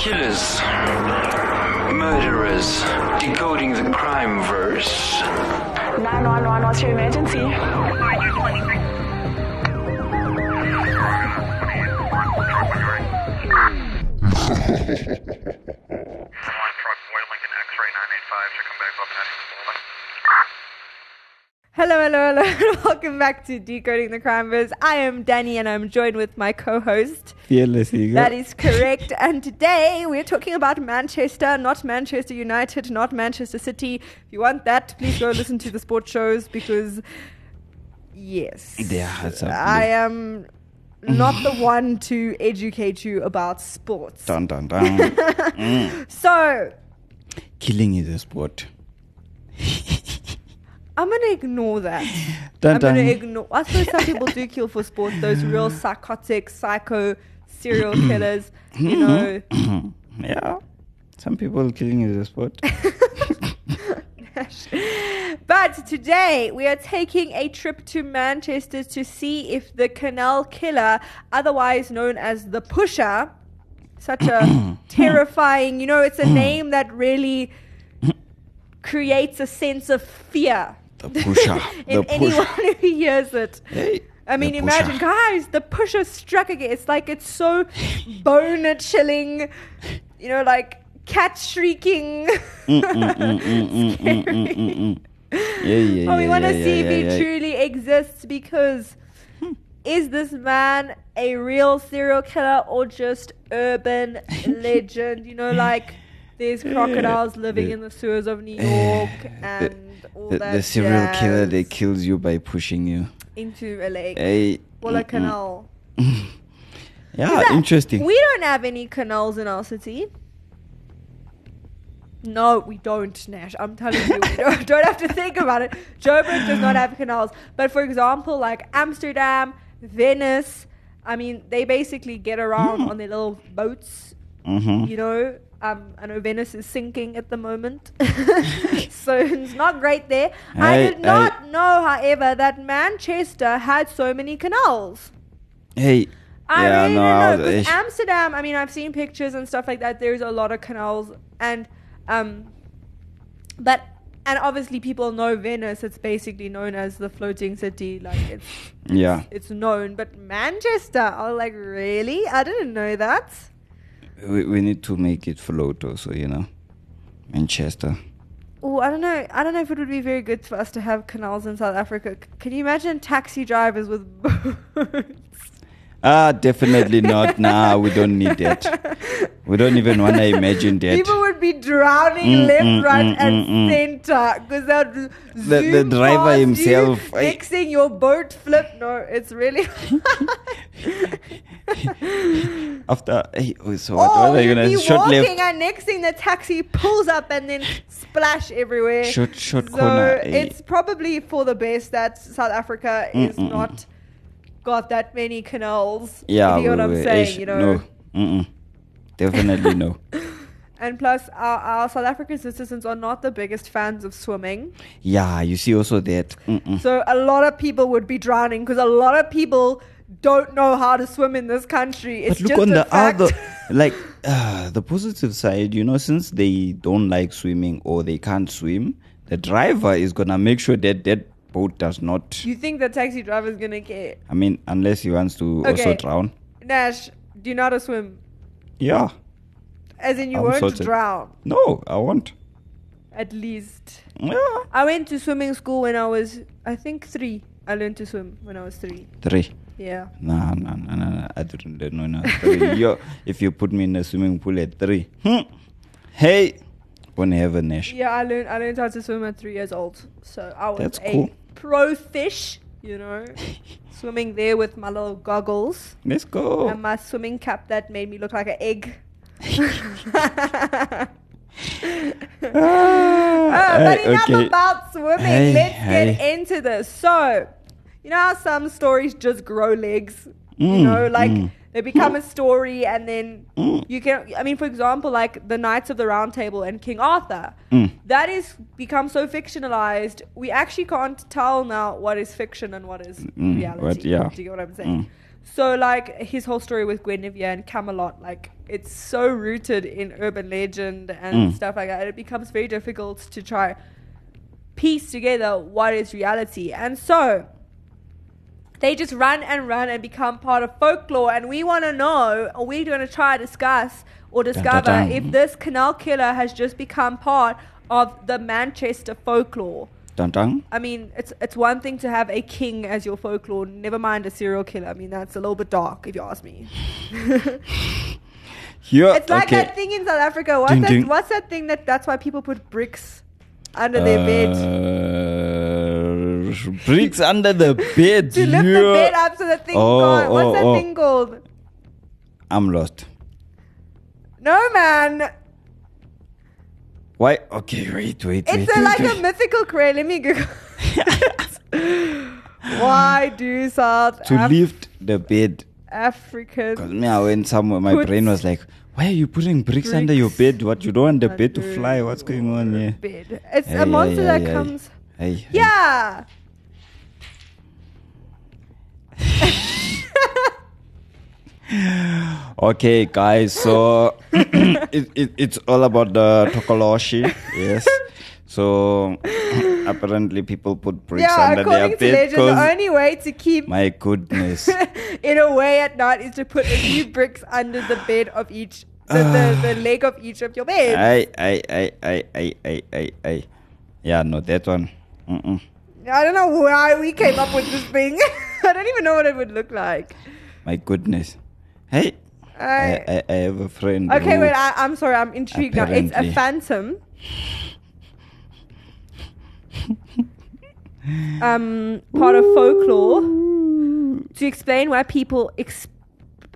Killers, murderers, decoding the crime verse. 911, what's your emergency? One truck, Boy Lincoln X-ray 985, should come back up Hello, hello, hello. Welcome back to Decoding the Crime Verse. I am Danny and I'm joined with my co-host. Fearless Eagle. That is correct. and today we're talking about Manchester, not Manchester United, not Manchester City. If you want that, please go listen to the sports shows because yes. Yeah, I am not the one to educate you about sports. Dun, dun, dun. Mm. So, Killing is a sport. I'm gonna ignore that. Dun, I'm gonna ignore. I suppose some people do kill for sport. Those real psychotic, psycho serial killers. You mm-hmm. know, Yeah. Some people killing is a sport. But today we are taking a trip to Manchester to see if the Canal Killer, otherwise known as the Pusher, such a terrifying, you know, it's a name that really creates a sense of fear the pusher. the pusher. Anyone who hears it. Hey. I mean, imagine, guys, the pusher struck again. It's like it's so bone chilling, you know, like cat shrieking. Yeah, we want to see if he truly exists because hmm. is this man a real serial killer or just urban legend? You know, like there's crocodiles living in the sewers of New York and the, that. the serial killer that kills you by pushing you. into a lake. Hey. Well, a mm, mm. canal. Yeah, that- interesting. We don't have any canals in our city. No, we don't, Nash. I'm telling you, we don't, don't have to think about it. Joburg does not have canals. But for example, like Amsterdam, Venice, I mean, they basically get around on their little boats, hmm you know. Um, I know Venice is sinking at the moment. so it's not great there. I, I- did not know, however, that Manchester had so many canals. Hey. I yeah, really no, don't I know. eh, Amsterdam, I mean, I've seen pictures and stuff like that. There's a lot of canals, and um, but and obviously people know Venice. It's basically known as the floating city. Like it's yeah. it's known. But Manchester, I was like, really? I didn't know that. We, we need to make it float also, you know. Manchester. Oh, I don't know. I don't know if it would be very good for us to have canals in South Africa. C- Can you imagine taxi drivers with boats? Ah, definitely not. Nah, we don't need that. We don't even want to imagine that. People would be drowning Mm, left, mm, right, mm, and mm, mm. center because The- the driver himself, I- fixing your boat flip. No, it's really. After, hey, oh, so what, oh, what are you gonna be short walking, left? and next thing the taxi pulls up and then splash everywhere. Short, short so corner. eh. it's probably for the best that South Africa is Mm, mm. not got that many canals. yeah, you know what I'm saying. ish, You know. no, definitely no. And plus, our, our South African citizens are not the biggest fans of swimming. Yeah, you see also that. Mm-mm. So a lot of people would be drowning because a lot of people don't know how to swim in this country. It's But look just on the fact. other, like uh, the positive side, you know, since they don't like swimming or they can't swim, the driver is gonna make sure that that boat does not. you think the taxi driver is gonna care? I mean, unless he wants to also drown. Nash, do you know how to swim? Yeah. As in, you I'm won't sorted. drown. No, I won't. At least. Yeah. I went to swimming school when I was, I think, three. I learned to swim when I was three. Three. Yeah. Nah, nah, nah, nah, nah. I didn't know. No, three. Yo, if you put me in a swimming pool at three, hmm. hey, won't have a Nash. Yeah, I learned I learned how to swim at three years old. So I was That's a cool. Pro fish, you know. swimming there with my little goggles. Let's go. and my swimming cap that made me look like an egg. Ah, but Hey, enough okay. about swimming. Hey, Let's hey. get into this. So, you know how some stories just grow legs? you Mm, know, like mm. They become a story, and then Mm. you can. I mean, for example, like the Knights of the Round Table and King Arthur. Mm. That is become so fictionalized. We actually can't tell now what is fiction and what is Mm, reality. what- yeah. Do you get what I'm saying? Mm. So, like his whole story with Guinevere and Camelot, like it's so rooted in urban legend and Mm. stuff like that. It becomes very difficult to try piece together what is reality. And so they just run and run and become part of folklore. And we want to know, or we're going to try to discuss or discover dun. if this canal killer has just become part of the Manchester folklore. Dun dun. I mean, it's it's one thing to have a king as your folklore. Never mind a serial killer. I mean, that's a little bit dark, if you ask me. Here, It's like okay. that thing in South Africa. What's Ding, that? ding. What's that thing that? That's why people put bricks under their bed Uh, bricks under the bed. to lift the bed up so the thing Oh, gone. What's oh, that oh. thing called? I'm lost. No, man. Why? Okay, wait, wait, wait. It's a, wait, like wait. a mythical creature. Let me Google. why do South to Af- lift the bed. African Because me, I went somewhere, my brain was like, why are you putting bricks, under your bed? What, you don't want the bed to fly? What's going on here? bed? It's Hey, a monster hey, that hey, comes. Hey. Yeah. Okay, guys. So it, it, it's all about the tokoloshe. Yes. So apparently people put bricks yeah, under their bed. legend, the only way to keep my goodness. in a way at night is to put a few bricks under the bed of each, the, the, the leg of each of your beds. I, I, I, I, I, I, I, I. Yeah, no, that one. Mm-mm. I don't know why we came up with this thing. I don't even know what it would look like. My goodness. Hey, I, I, I, have a friend. okay, wait, I, I'm sorry, I'm intrigued now. It's a phantom. um, part of folklore to explain why people ex-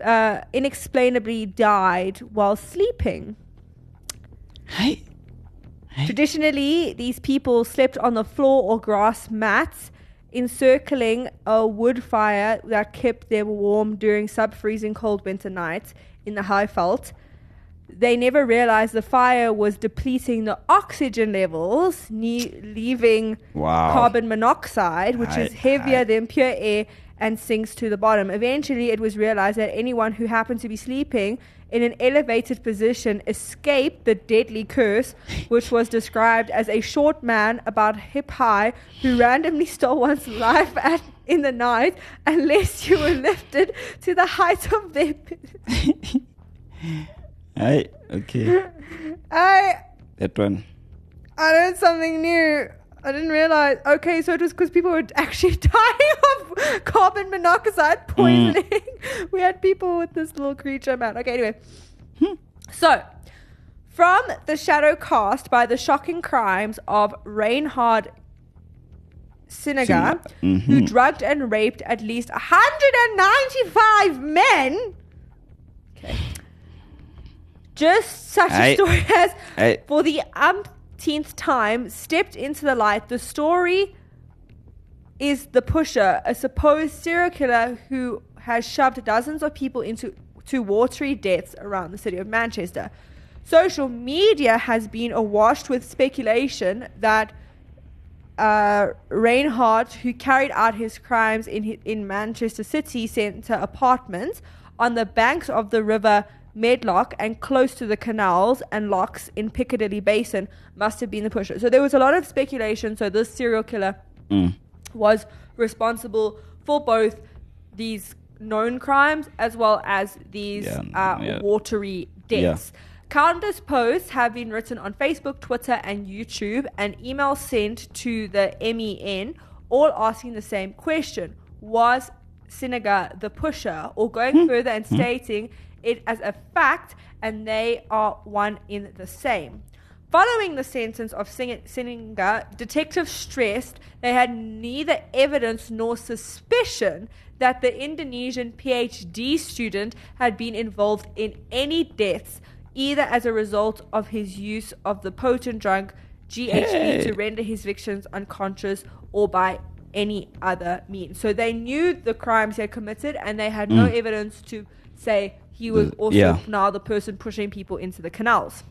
uh, inexplainably died while sleeping. Hey, Traditionally, these people slept on the floor or grass mats, encircling a wood fire that kept them warm during sub freezing cold winter nights in the Highveld. They never realized the fire was depleting the oxygen levels, ne- leaving Wow. carbon monoxide, which is heavier aye. than pure air and sinks to the bottom. Eventually, it was realized that anyone who happened to be sleeping in an elevated position escaped the deadly curse, which was described as a short man about hip high who randomly stole one's life at, in the night unless you were lifted to the height of their. hey, okay. I That one. I learned something new. I didn't realize. Okay, so it was because people were actually dying of carbon monoxide hmm. poisoning. we had people with this little creature, man. Okay, anyway. Hmm. So, from the shadow cast by the shocking crimes of Reynhard Sinaga, Sin- who mm-hmm. drugged and raped at least 195 men. Okay. Just such a story as I- for the umpteenth time, stepped into the light. The story is the pusher, a supposed serial killer who has shoved dozens of people into to watery deaths around the city of Manchester. Social media has been awash with speculation that uh, Reinhardt, who carried out his crimes in in Manchester city centre apartments on the banks of the river Medlock and close to the canals and locks in Piccadilly Basin, must have been the pusher. So there was a lot of speculation. So this serial killer Mm. was responsible for both these known crimes as well as these Yeah, uh, yeah. watery deaths. Countless posts have been written on Facebook, Twitter, and YouTube, and emails sent to the MEN, all asking the same question Was Sinaga the pusher? Or going further and stating it as a fact, and they are one in the same. Following the sentence of Sing- Singa, detectives stressed they had neither evidence nor suspicion that the Indonesian PhD student had been involved in any deaths, either as a result of his use of the potent drug GHB Hey. to render his victims unconscious or by any other means. So they knew the crimes he had committed and they had no mm. evidence to say he was also yeah. now the person pushing people into the canals.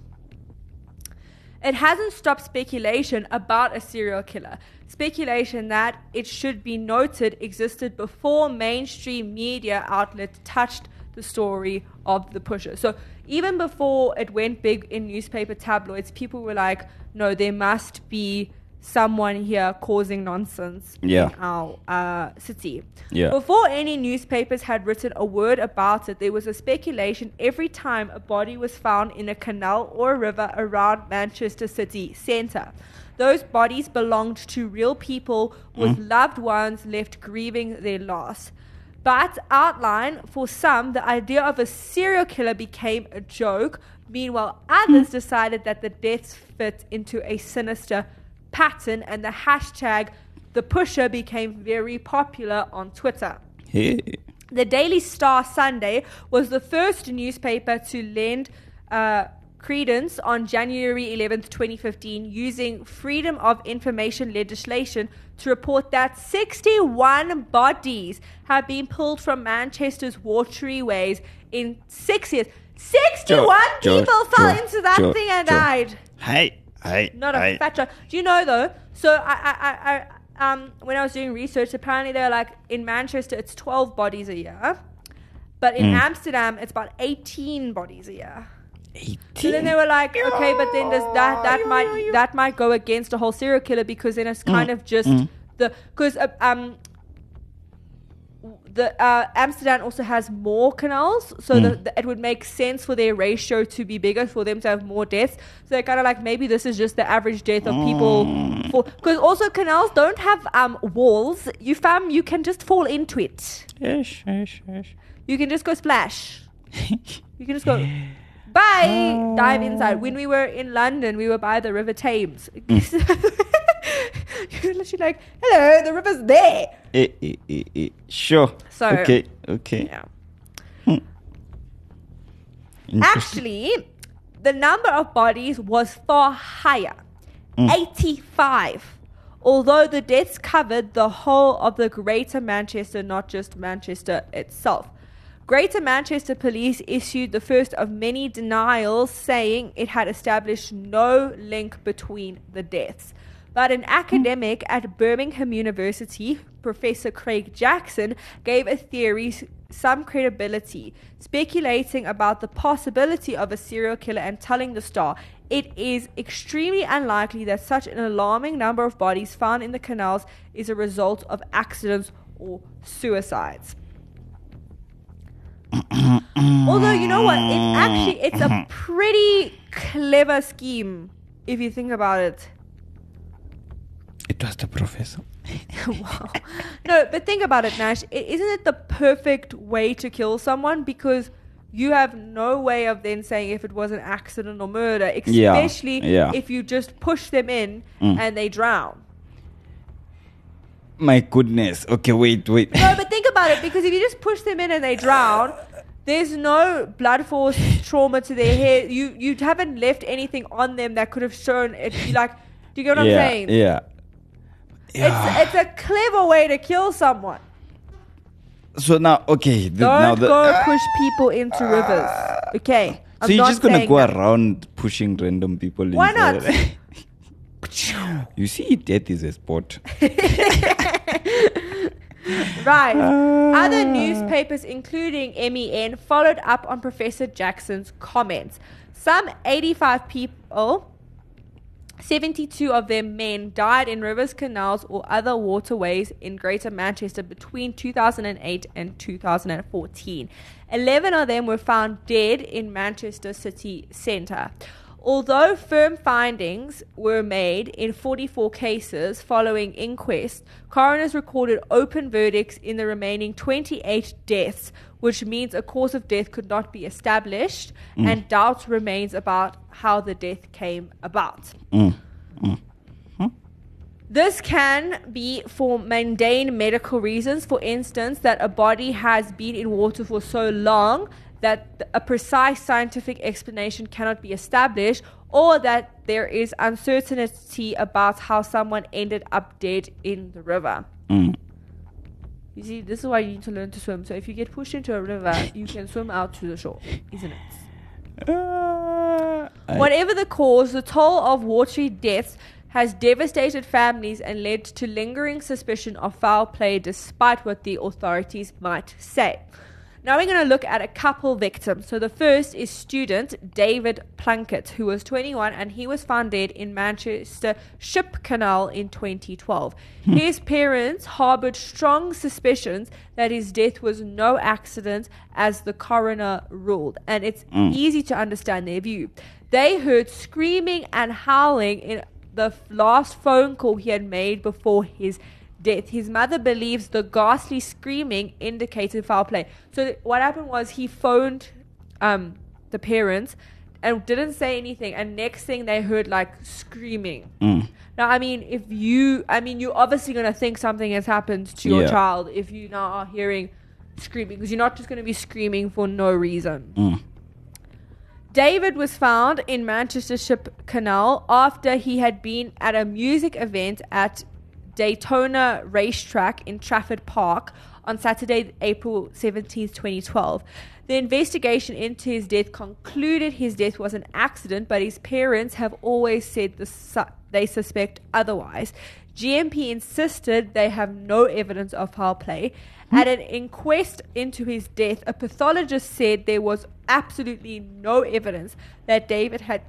It hasn't stopped speculation about a serial killer. Speculation that it should be noted existed before mainstream media outlets touched the story of the pusher. So even before it went big in newspaper tabloids, people were like, no, there must be someone here causing nonsense Yeah. in our uh, city. Yeah. Before any newspapers had written a word about it, there was a speculation every time a body was found in a canal or a river around Manchester city centre. Those bodies belonged to real people with loved ones left grieving their loss. But outline for some, the idea of a serial killer became a joke. Meanwhile, others decided that the deaths fit into a sinister pattern, and the hashtag the pusher became very popular on Twitter. Hey. The Daily Star Sunday was the first newspaper to lend uh, credence on January 11th, 2015, using freedom of information legislation to report that 61 bodies have been pulled from Manchester's waterways in six years. 61 Joe, people fell Joe, into that Joe, thing and Joe. died. Hi. Hi. Not a hi. fat joke. Do you know though? So I, I, I, I, um, when I was doing research, apparently they're like in Manchester, it's twelve bodies a year, but in Amsterdam, it's about eighteen bodies a year. 18. So then they were like, okay, but then does that that might that might go against a whole serial killer because then it's kind of just the because uh, um the uh, Amsterdam also has more canals, so the, the, it would make sense for their ratio to be bigger for them to have more deaths. So they're kind of like maybe this is just the average death of people. For because also canals don't have um walls. You fam, you can just fall into it. Yes, yes, yes. You can just go splash. You can just go. Bye. Dive inside. When we were in London, we were by the River Thames. You're literally like, hello, the river's there. Eh, eh, eh, eh. Sure. So- okay, okay. Yeah. Interesting. Actually, the number of bodies was far higher 85. Although the deaths covered the whole of the Greater Manchester, not just Manchester itself. Greater Manchester Police issued the first of many denials saying it had established no link between the deaths. But an academic at Birmingham University, Professor Craig Jackson, gave a theory some credibility, speculating about the possibility of a serial killer and telling the Star it is extremely unlikely that such an alarming number of bodies found in the canals is a result of accidents or suicides. Although you know what, it's actually it's a pretty clever scheme if you think about it. It was the professor. wow. No, but think about it, Nash. I- Isn't it the perfect way to kill someone? Because you have no way of then saying if it was an accident or murder, Yeah, especially yeah. if you just push them in Mm. and they drown. My goodness. Okay, wait, wait. No, but think about it because if you just push them in and they drown, there's no blood force trauma to their head. You you haven't left anything on them that could have shown it. Like, do you get what yeah, I'm saying? yeah. It's it's a clever way to kill someone. So now, okay. The, Don't now the, go push people into rivers. Okay. I'm so you're just gonna go that. around pushing random people. Why inside. not? you see, death is a sport. Right. Ah. Other newspapers, including MEN, followed up on Professor Jackson's comments. Some 85 people, 72 of their men, died in rivers, canals, or other waterways in Greater Manchester between 2008 and 2014. 11 of them were found dead in Manchester city centre. Although firm findings were made in 44 cases following inquests, coroners recorded open verdicts in the remaining 28 deaths, which means a cause of death could not be established mm. and doubt remains about how the death came about. Mm. Mm. Hmm. This can be for mundane medical reasons, for instance, that a body has been in water for so long that a precise scientific explanation cannot be established, or that there is uncertainty about how someone ended up dead in the river. Mm. You see, this is why you need to learn to swim. So if you get pushed into a river, you can swim out to the shore, isn't it? Uh, Whatever the cause, the toll of watery deaths has devastated families and led to lingering suspicion of foul play despite what the authorities might say. Now we're going to look at a couple victims. So the first is student David Plunkett, who was 21 and he was found dead in Manchester Ship Canal in 2012. Hmm. His parents harbored strong suspicions that his death was no accident, as the coroner ruled, and it's hmm. easy to understand their view. They heard screaming and howling in the last phone call he had made before his death. His mother believes the ghastly screaming indicated foul play. So what happened was he phoned um, the parents and didn't say anything, and next thing they heard like screaming. Mm. Now, I mean, if you, I mean, you're obviously going to think something has happened to your Yeah. child if you now are hearing screaming, because you're not just going to be screaming for no reason. Mm. David was found in Manchester Ship Canal after he had been at a music event at Daytona Racetrack in Trafford Park on Saturday, April 17th, 2012. The investigation into his death concluded his death was an accident, but his parents have always said the su- they suspect otherwise. GMP insisted they have no evidence of foul play. At an inquest into his death, a pathologist said there was absolutely no evidence that David had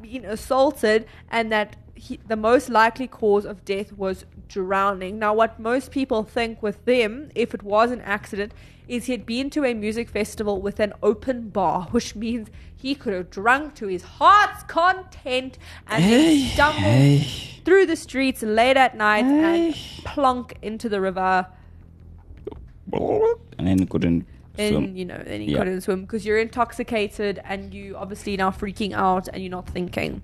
been assaulted and that he, the most likely cause of death was drowning. Now, what most people think with them, if it was an accident, is he had been to a music festival with an open bar, which means he could have drunk to his heart's content and then stumbled hey. through the streets late at night and Hey. plunk into the river. And then couldn't And swim. you know, then he Yeah. couldn't swim because you're intoxicated and you obviously now freaking out and you're not thinking.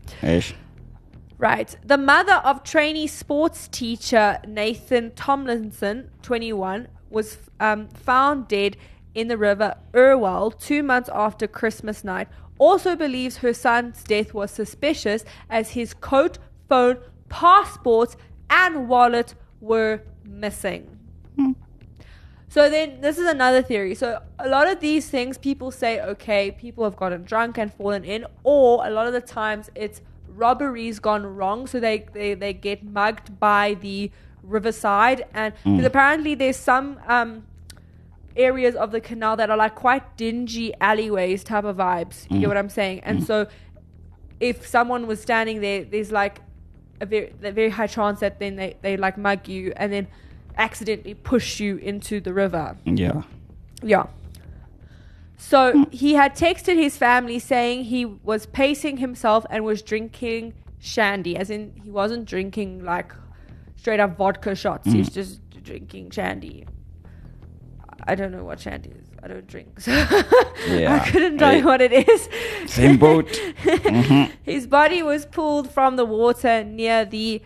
Right. The mother of trainee sports teacher Nathan Tomlinson, 21, was um, found dead in the river Irwell two months after Christmas night. Also believes her son's death was suspicious as his coat, phone, passport, and wallet were missing. So then this is another theory. So a lot of these things people say, okay, people have gotten drunk and fallen in, or a lot of the times it's robberies gone wrong. So they, they, they get mugged by the riverside and mm. because apparently there's some um areas of the canal that are like quite dingy alleyways type of vibes. You get mm. what I'm saying? And mm. so if someone was standing there, there's like a very, a very high chance that then they, they like mug you and then accidentally push you into the river. Yeah. Yeah. So he had texted his family saying he was pacing himself and was drinking shandy, as in he wasn't drinking like straight up vodka shots. He was just drinking shandy. I don't know what shandy is. I don't drink. So Yeah. I couldn't tell you what it is. Same boat. Mhm. His body was pulled from the water near the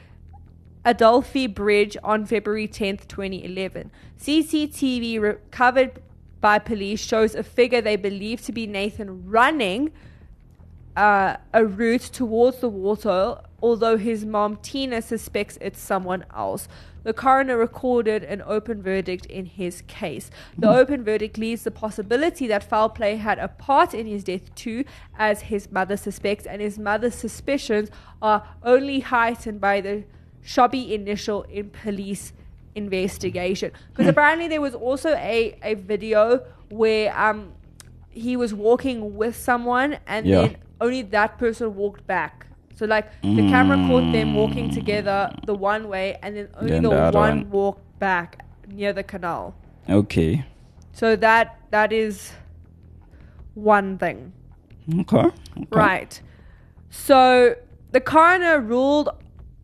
Adelphi Bridge on February 10th, 2011. CCTV recovered by police shows a figure they believe to be Nathan running uh, a route towards the water, although his mom Tina suspects it's someone else. The coroner recorded an open verdict in his case. The open verdict leaves the possibility that foul play had a part in his death too, as his mother suspects, and his mother's suspicions are only heightened by the shabby initial in police investigation. Because apparently there was also a, a video where um he was walking with someone and Yeah. then only that person walked back. So like the camera caught them walking together the one way and then only Then the, the one, one. walked back near the canal. Okay. So that that is one thing. Okay. okay. Right. So the coroner ruled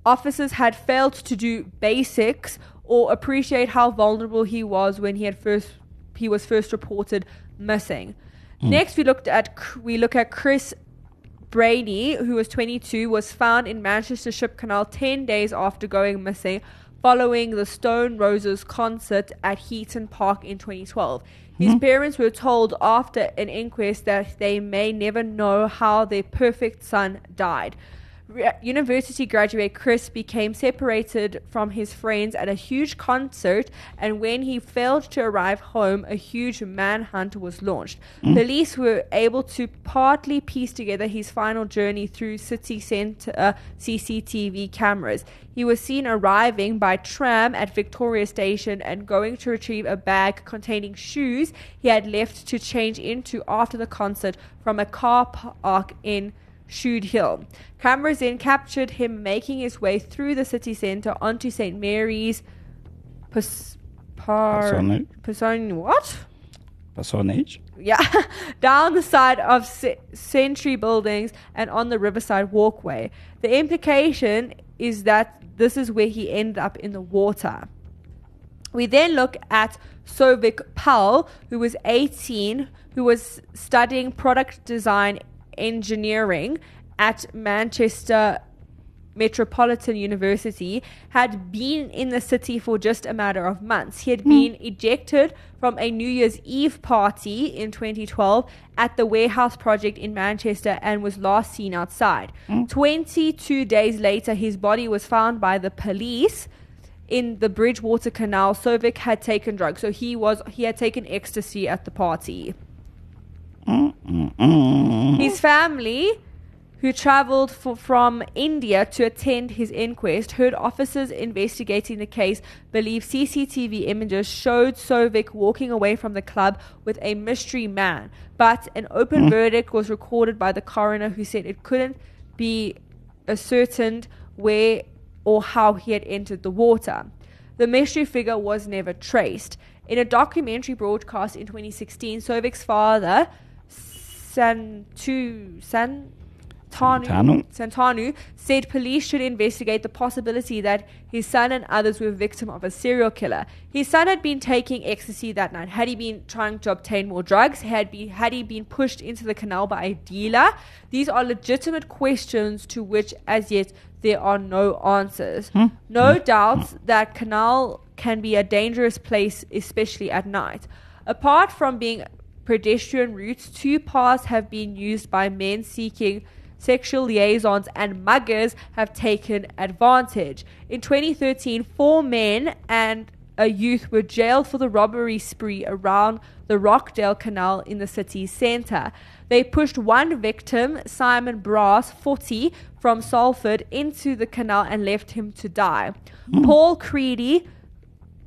officers had failed to do basics or appreciate how vulnerable he was when he had first he was first reported missing. Hmm. Next, we looked at we look at Chris Brainy, who was 22, was found in Manchester Ship Canal 10 days after going missing following the Stone Roses concert at Heaton Park in 2012. Hmm. His parents were told after an inquest that they may never know how their perfect son died. Re- University graduate Chris became separated from his friends at a huge concert, and when he failed to arrive home, a huge manhunt was launched. Police were able to partly piece together his final journey through city center uh, CCTV cameras. He was seen arriving by tram at Victoria Station and going to retrieve a bag containing shoes he had left to change into after the concert from a car park in Shudehill. Cameras then captured him making his way through the city centre onto St. Mary's Pas- par- Parsonage? Person- what? Personage? Yeah, down the side of Century buildings and on the Riverside Walkway. The implication is that this is where he ended up in the water. We then look at Souvik Pal, who was 18, who was studying product design engineering at Manchester Metropolitan University, had been in the city for just a matter of months. He had hmm. been ejected from a New Year's Eve party in 2012 at the Warehouse Project in Manchester and was last seen outside. Hmm. 22 days later, his body was found by the police in the Bridgewater Canal. Souvik had taken drugs, so he was he had taken ecstasy at the party. His family, who travelled for, from India to attend his inquest, heard officers investigating the case believe CCTV images showed Souvik walking away from the club with a mystery man. But an open hmm. verdict was recorded by the coroner, who said it couldn't be ascertained where or how he had entered the water. The mystery figure was never traced. In a documentary broadcast in 2016, Souvik's father, Santu San Tanu, Santanu? Santanu said police should investigate the possibility that his son and others were victim of a serial killer. His son had been taking ecstasy that night. Had he been trying to obtain more drugs? Had, be, had he been pushed into the canal by a dealer? These are legitimate questions to which, as yet, there are no answers. Hmm. No hmm. doubt that canal can be a dangerous place, especially at night. Apart from being pedestrian routes, two paths have been used by men seeking sexual liaisons and muggers have taken advantage. In 2013, four men and a youth were jailed for the robbery spree around the Rochdale Canal in the city's centre. They pushed one victim, Simon Brass, 40, from Salford into the canal and left him to die. Hmm. Paul Creedy,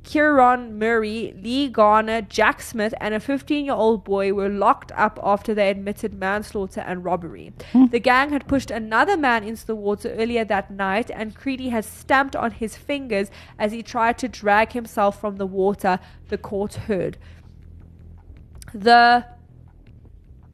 Kieran Murray, Lee Garner, Jack Smith, and a 15 year old boy were locked up after they admitted manslaughter and robbery. Hmm. The gang had pushed another man into the water earlier that night, and Creedy had stamped on his fingers as he tried to drag himself from the water, the court heard. The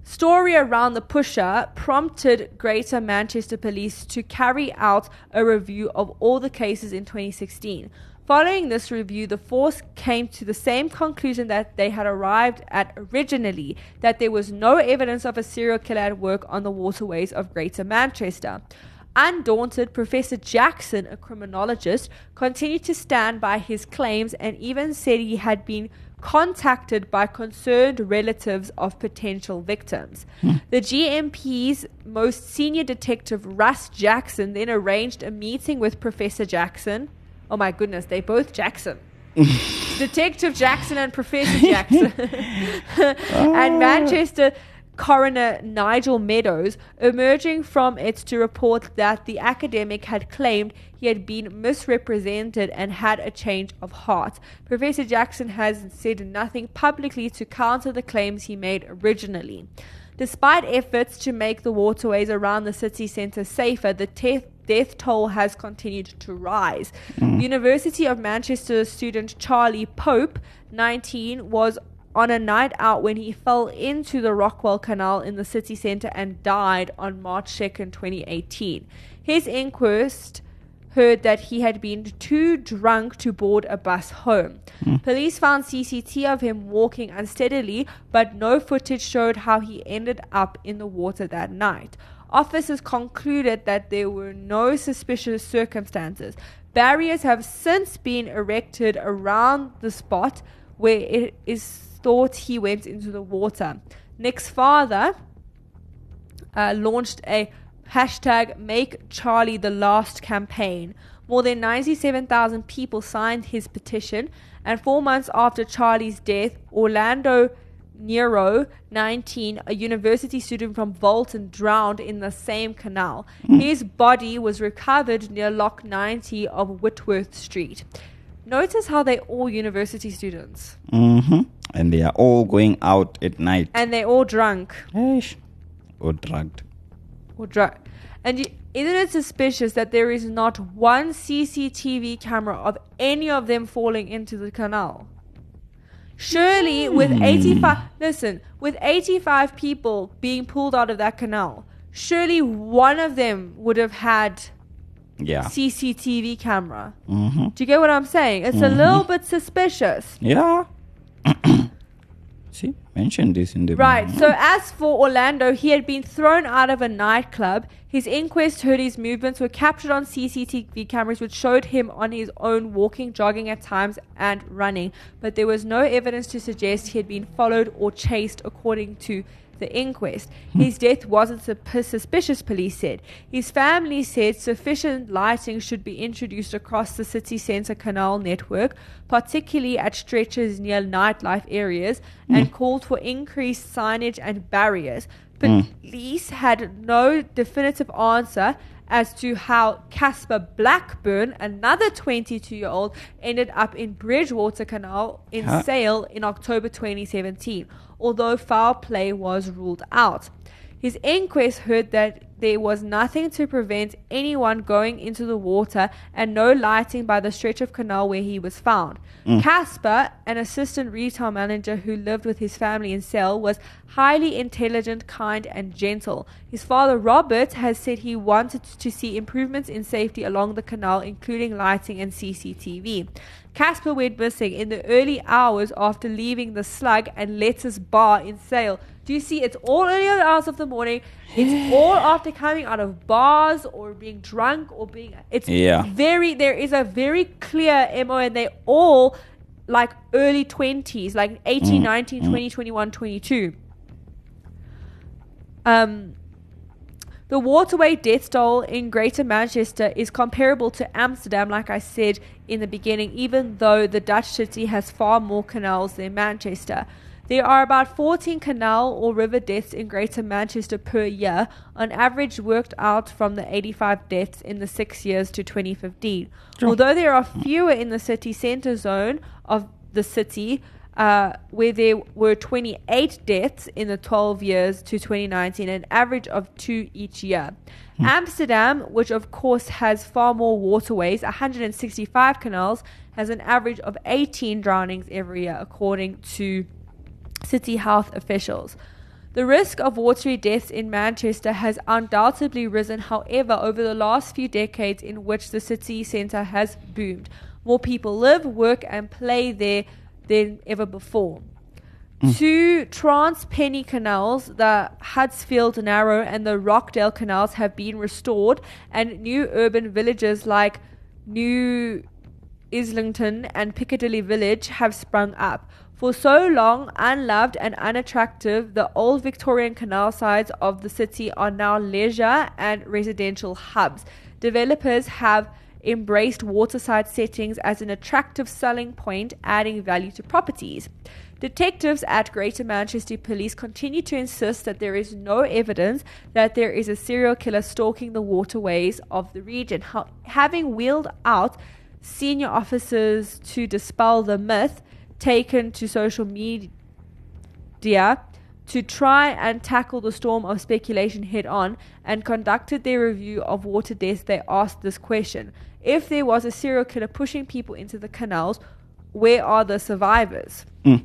story around the pusher prompted Greater Manchester Police to carry out a review of all the cases in 2016. Following this review, the force came to the same conclusion that they had arrived at originally that there was no evidence of a serial killer at work on the waterways of Greater Manchester. Undaunted, Professor Jackson, a criminologist, continued to stand by his claims and even said he had been contacted by concerned relatives of potential victims. Hmm. The GMP's most senior detective, Russ Jackson, then arranged a meeting with Professor Jackson. Oh my goodness, they both Jackson. Detective Jackson and Professor Jackson. and ah. Manchester coroner Nigel Meadows, emerging from it to report that the academic had claimed he had been misrepresented and had a change of heart. Professor Jackson has said nothing publicly to counter the claims he made originally. Despite efforts to make the waterways around the city centre safer, the te- death toll has continued to rise. Hmm. University of Manchester student Charlie Pope, 19, was on a night out when he fell into the Rockwell Canal in the city centre and died on March 2nd, 2018. His inquest heard that he had been too drunk to board a bus home. Hmm. Police found CCT of him walking unsteadily, but no footage showed how he ended up in the water that night. Officers concluded that there were no suspicious circumstances. Barriers have since been erected around the spot where it is thought he went into the water. Nick's father uh, launched a hashtag Make Charlie the Last campaign. More than 97,000 people signed his petition, and four months after Charlie's death, Orlando Nero, 19, a university student from Bolton, drowned in the same canal. His body was recovered near Lock 90 of Whitworth Street. Notice how they're all university students hmm And they are all going out at night. and they're all drunk Eish. Or drugged. or drunk. And you, isn't it suspicious that there is not one CCTV camera of any of them falling into the canal? Surely, with 85, listen, with 85 people being pulled out of that canal, surely one of them would have had Yeah. CCTV camera. hmm Do you get what I'm saying? It's a little bit suspicious. Yeah. See, mention this in the Right. So as for Orlando, he had been thrown out of a nightclub. His inquest heard his movements were captured on CCTV cameras, which showed him on his own walking, jogging at times, and running. But there was no evidence to suggest he had been followed or chased, according to the inquest. His death wasn't suspicious, police said. His family said sufficient lighting should be introduced across the city centre canal network, particularly at stretches near nightlife areas, and mm. called for increased signage and barriers. Mm. Police had no definitive answer as to how Casper Blackburn, another 22 year old, ended up in Bridgewater Canal in Huh? Sale in October 2017, although foul play was ruled out. His inquest heard that there was nothing to prevent anyone going into the water and no lighting by the stretch of canal where he was found. Mm. Casper, an assistant retail manager who lived with his family in Sale, was highly intelligent, kind, and gentle. His father, Robert, has said he wanted to see improvements in safety along the canal, including lighting and CCTV. Casper went missing in the early hours after leaving the Slug and Lettuce Bar in Sale. Do you see? It's all early hours of the morning. It's all after coming out of bars or being drunk or being. It's Yeah. very. There is a very clear mo, and they all like early twenties, like 18, 19, 20, 21, 22. Um, the waterway death toll in Greater Manchester is comparable to Amsterdam, like I said in the beginning, even though the Dutch city has far more canals than Manchester. There are about 14 canal or river deaths in Greater Manchester per year, on average worked out from the 85 deaths in the six years to 2015. Although there are fewer in the city centre zone of the city, uh, where there were 28 deaths in the 12 years to 2019, an average of two each year. Amsterdam, which of course has far more waterways, 165 canals, has an average of 18 drownings every year, according to city health officials. The risk of watery deaths in Manchester has undoubtedly risen, however, over the last few decades in which the city centre has boomed. More people live, work, and play there than ever before. Mm. Two trans-Pennine canals, the Huddersfield Narrow and the Rochdale canals, have been restored, and new urban villages like New Islington and Piccadilly Village have sprung up. For so long unloved and unattractive, the old Victorian canal sides of the city are now leisure and residential hubs. Developers have embraced waterside settings as an attractive selling point, adding value to properties. Detectives at Greater Manchester Police continue to insist that there is no evidence that there is a serial killer stalking the waterways of the region. How, having wheeled out senior officers to dispel the myth taken to social media to try and tackle the storm of speculation head on and conducted their review of water deaths, they asked this question If there was a serial killer pushing people into the canals, where are the survivors? Mm.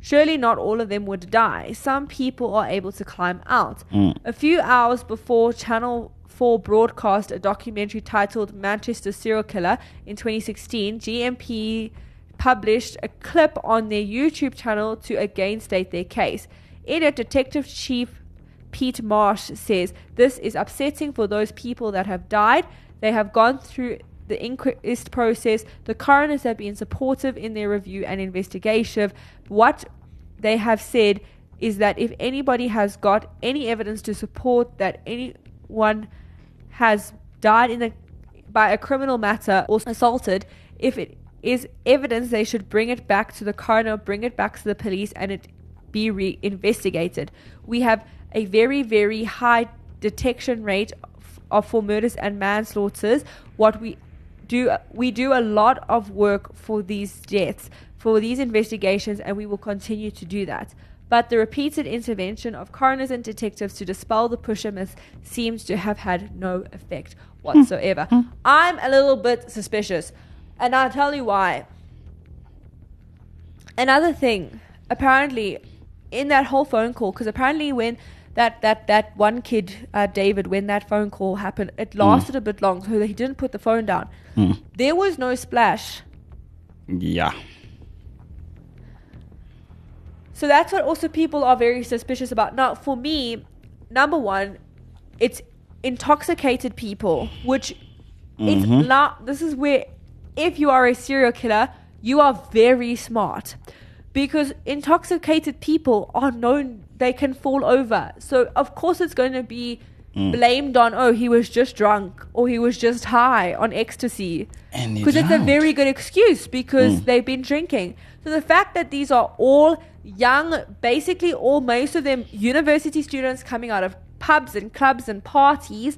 Surely not all of them would die. Some people are able to climb out. Mm. A few hours before Channel 4 broadcast a documentary titled Manchester Serial Killer in 2016, GMP published a clip on their YouTube channel to again state their case. In it, Detective Chief Pete Marsh says this is upsetting for those people that have died. They have gone through the inquest process. The coroners have been supportive in their review and investigation. What they have said is that if anybody has got any evidence to support that anyone has died in a by a criminal matter or assaulted, if it is evidence, they should bring it back to the coroner, bring it back to the police, and it be re- investigated. We have a very, very high detection rate of, of for murders and manslaughters. What we do, we do a lot of work for these deaths, for these investigations, and we will continue to do that. But the repeated intervention of coroners and detectives to dispel the pusher myth seems to have had no effect hmm. whatsoever. Hmm. I'm a little bit suspicious, and I'll tell you why. Another thing, apparently, in that whole phone call, because apparently when that, that, that one kid, uh, David, when that phone call happened, it mm. lasted a bit long, so he didn't put the phone down. Mm. There was no splash. Yeah. So that's what also people are very suspicious about. Now, for me, number one, it's intoxicated people, which it's mm-hmm. not. This is where, if you are a serial killer, you are very smart because intoxicated people are known they can fall over. So of course it's going to be blamed on oh he was just drunk or he was just high on ecstasy because it's a very good excuse because they've been drinking. So the fact that these are all young, basically all most of them university students coming out of pubs and clubs and parties.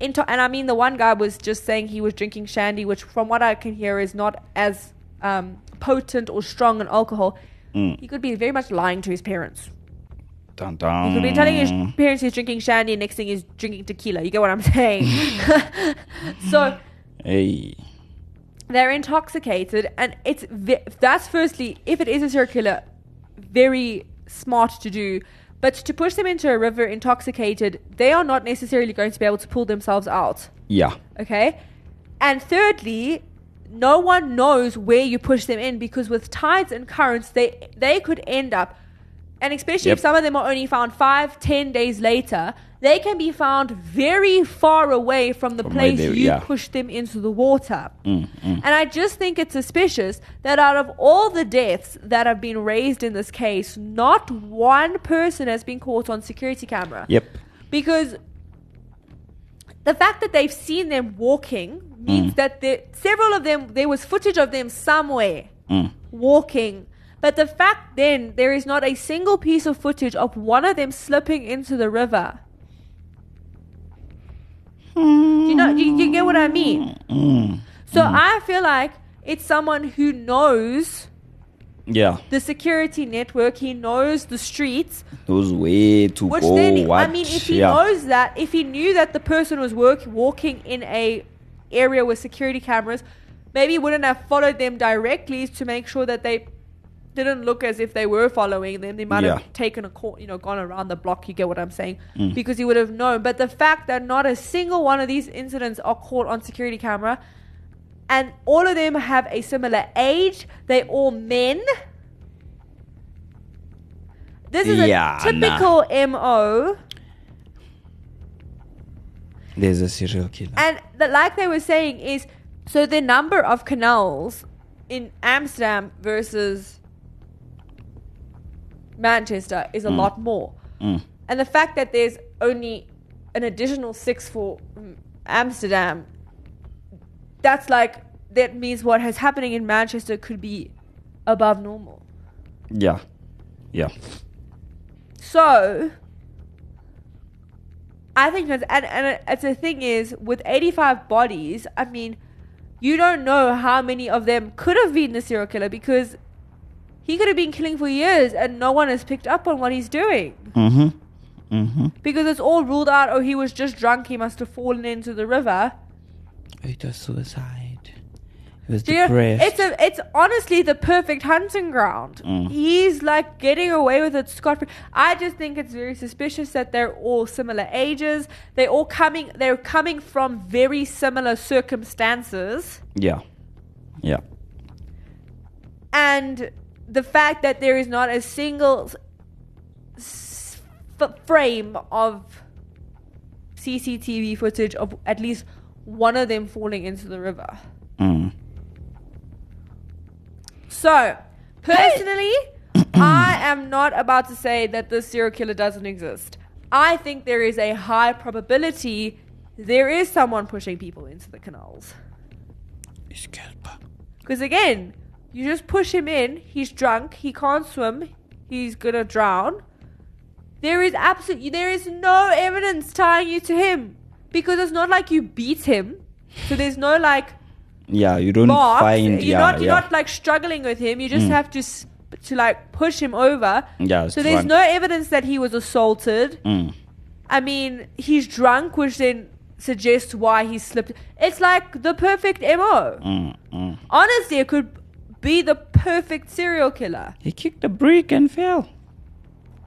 Into, and I mean, the one guy was just saying he was drinking shandy, which, from what I can hear, is not as um, potent or strong in alcohol. He could be very much lying to his parents. Dun, He could be telling his parents he's drinking shandy, and next thing he's drinking tequila. You get what I'm saying? so Hey. they're intoxicated and it's that's firstly if it is a serial killer very smart to do but to push them into a river intoxicated they are not necessarily going to be able to pull themselves out. Yeah. okay? And thirdly no one knows where you push them in because with tides and currents they they could end up and especially if some of them are only found five ten days later they can be found very far away from the From place they- you yeah. pushed them into the water Mm, mm. and I just think it's suspicious that out of all the deaths that have been raised in this case, not one person has been caught on security camera. Yep. Because the fact that they've seen them walking means Mm. that there, several of them, there was footage of them somewhere Mm. walking. But the fact then there is not a single piece of footage of one of them slipping into the river. Do you know? You, you get what I mean? Mm. So I feel like it's someone who knows Yeah. the security network. He knows the streets. Knows where to Which go. then, what? I mean, if he yeah. knows that, if he knew that the person was work, walking in a area with security cameras, maybe he wouldn't have followed them directly to make sure that they didn't look as if they were following them. They might Yeah. have taken a cor- you know, gone around the block. You get what I'm saying? Mm. Because he would have known. But the fact that not a single one of these incidents are caught on security camera, and all of them have a similar age, they all men. This is Yeah, a nah. typical MO. There's a serial killer. And the, like they were saying is so the number of canals in Amsterdam versus Manchester is a lot more. Mm. And the fact that there's only an additional six for mm, Amsterdam, that's like, that means what is happening in Manchester could be above normal. Yeah. Yeah. So, I think that's, and, and it's the thing is, with 85 bodies, I mean, you don't know how many of them could have been the serial killer because he could have been killing for years and no one has picked up on what he's doing. Mm-hmm. Mm-hmm. Because it's all ruled out, oh, he was just drunk, he must have fallen into the river. It was suicide. He was you- depressed. it's a, it's honestly the perfect hunting ground. Mm. He's like getting away with it scot free. I just think it's very suspicious that they're all similar ages. They're all coming. They're coming from very similar circumstances, yeah. Yeah. and the fact that there is not a single s- f- frame of CCTV footage of at least one of them falling into the river. Mm. So, personally, I am not about to say that this serial killer doesn't exist. I think there is a high probability there is someone pushing people into the canals. Because again, you just push him in, he's drunk, he can't swim, he's gonna drown. There is absolutely there is no evidence tying you to him. Because it's not like you beat him. So there's no like Yeah, you don't box. find. you're yeah, not you're yeah. not like struggling with him. You just Mm. have to to like push him over. Yeah, So there's drunk. no evidence that he was assaulted. Mm. I mean, he's drunk, which then suggests why he slipped. It's like the perfect MO. Mm, mm. Honestly, it could be the perfect serial killer. He kicked a brick and fell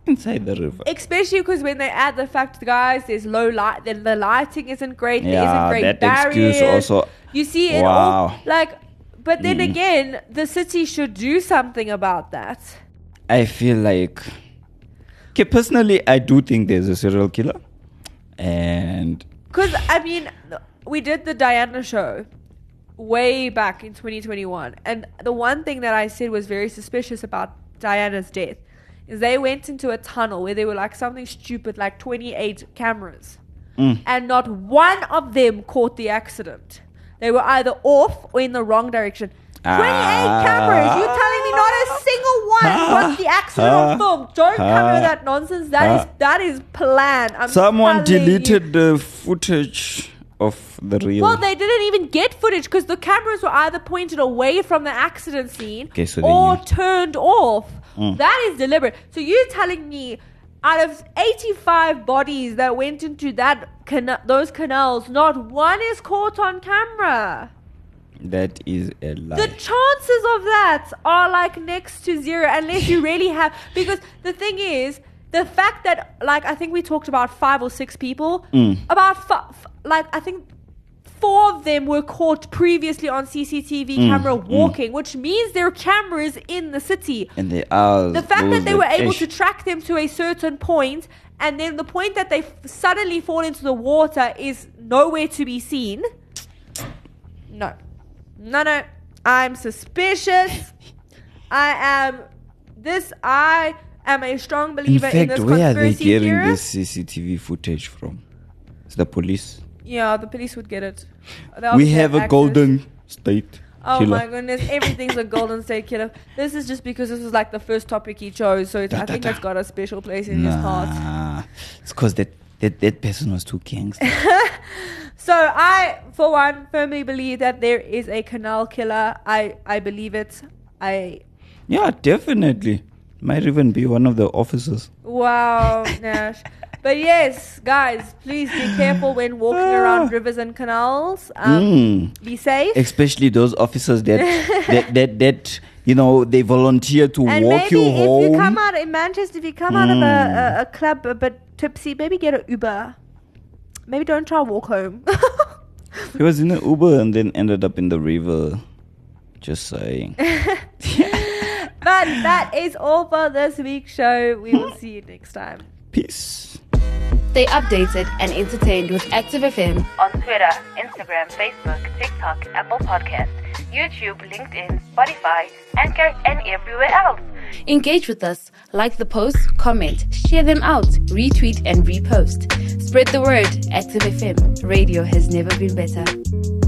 inside the river. Especially because when they add the fact, guys, there's low light, then the lighting isn't great, there Yeah, isn't great that barriers. excuse also- You see it all, like, but then Mm. again, the city should do something about that. I feel like, okay, personally, I do think there's a serial killer, and Because, I mean, we did the Diana show way back in 2021. And the one thing that I said was very suspicious about Diana's death is they went into a tunnel where there were like something stupid, like 28 cameras. Mm. And not one of them caught the accident. They were either off or in the wrong direction. 28 Ah. cameras. You're telling me not a single one Ah. got the accident Ah. on film. Don't come Ah. with that nonsense. That is Ah. that is planned. I'm someone telling you. deleted the footage of the real. Well, they didn't even get footage because the cameras were either pointed away from the accident scene Okay, so or turned off. Mm. That is deliberate. So you're telling me out of 85 bodies that went into that cana- those canals, not one is caught on camera. that is a lie. The chances of that are like next to zero unless you really have. Because the thing is, the fact that, like, I think we talked about five or six people, Mm. about, f- like, I think four of them were caught previously on CCTV Mm, camera mm. walking, which means there are cameras in the city. and they are The fact that they were able ish. to track them to a certain point, and then the point that they f- suddenly fall into the water is nowhere to be seen. No. No, no. I'm suspicious. I am. This. I am a strong believer in, fact, this where are they getting theorist. this CCTV footage from? It's the police. Yeah, the police would get it. We have a access. golden state Oh killer. my goodness, everything's a Golden State Killer. This is just because this was like the first topic he chose, so Da, I da, think da. it's got a special place in his heart. Nah, it's because that, that that person was too gangster. So I, for one, firmly believe that there is a canal killer. I, I believe it. I yeah, definitely. Might even be one of the officers. wow, Nash. But yes, guys, please be careful when walking around rivers and canals. Um, Mm. Be safe. Especially those officers that that, that that you know they volunteer to and walk maybe you if home. you come out in Manchester, if you come out of Mm. a, a, a club a bit tipsy, maybe get an Uber. Maybe don't try to walk home. he was in an Uber and then ended up in the river. Just saying. but that is all for this week's show. We will see you next time. Peace. Stay updated and entertained with Active FM. on Twitter, Instagram, Facebook, TikTok, Apple Podcasts, YouTube, LinkedIn, Spotify, Anchor, and everywhere else. Engage with us, like the posts, comment, share them out, retweet and repost. Spread the word. Active FM. Radio has never been better.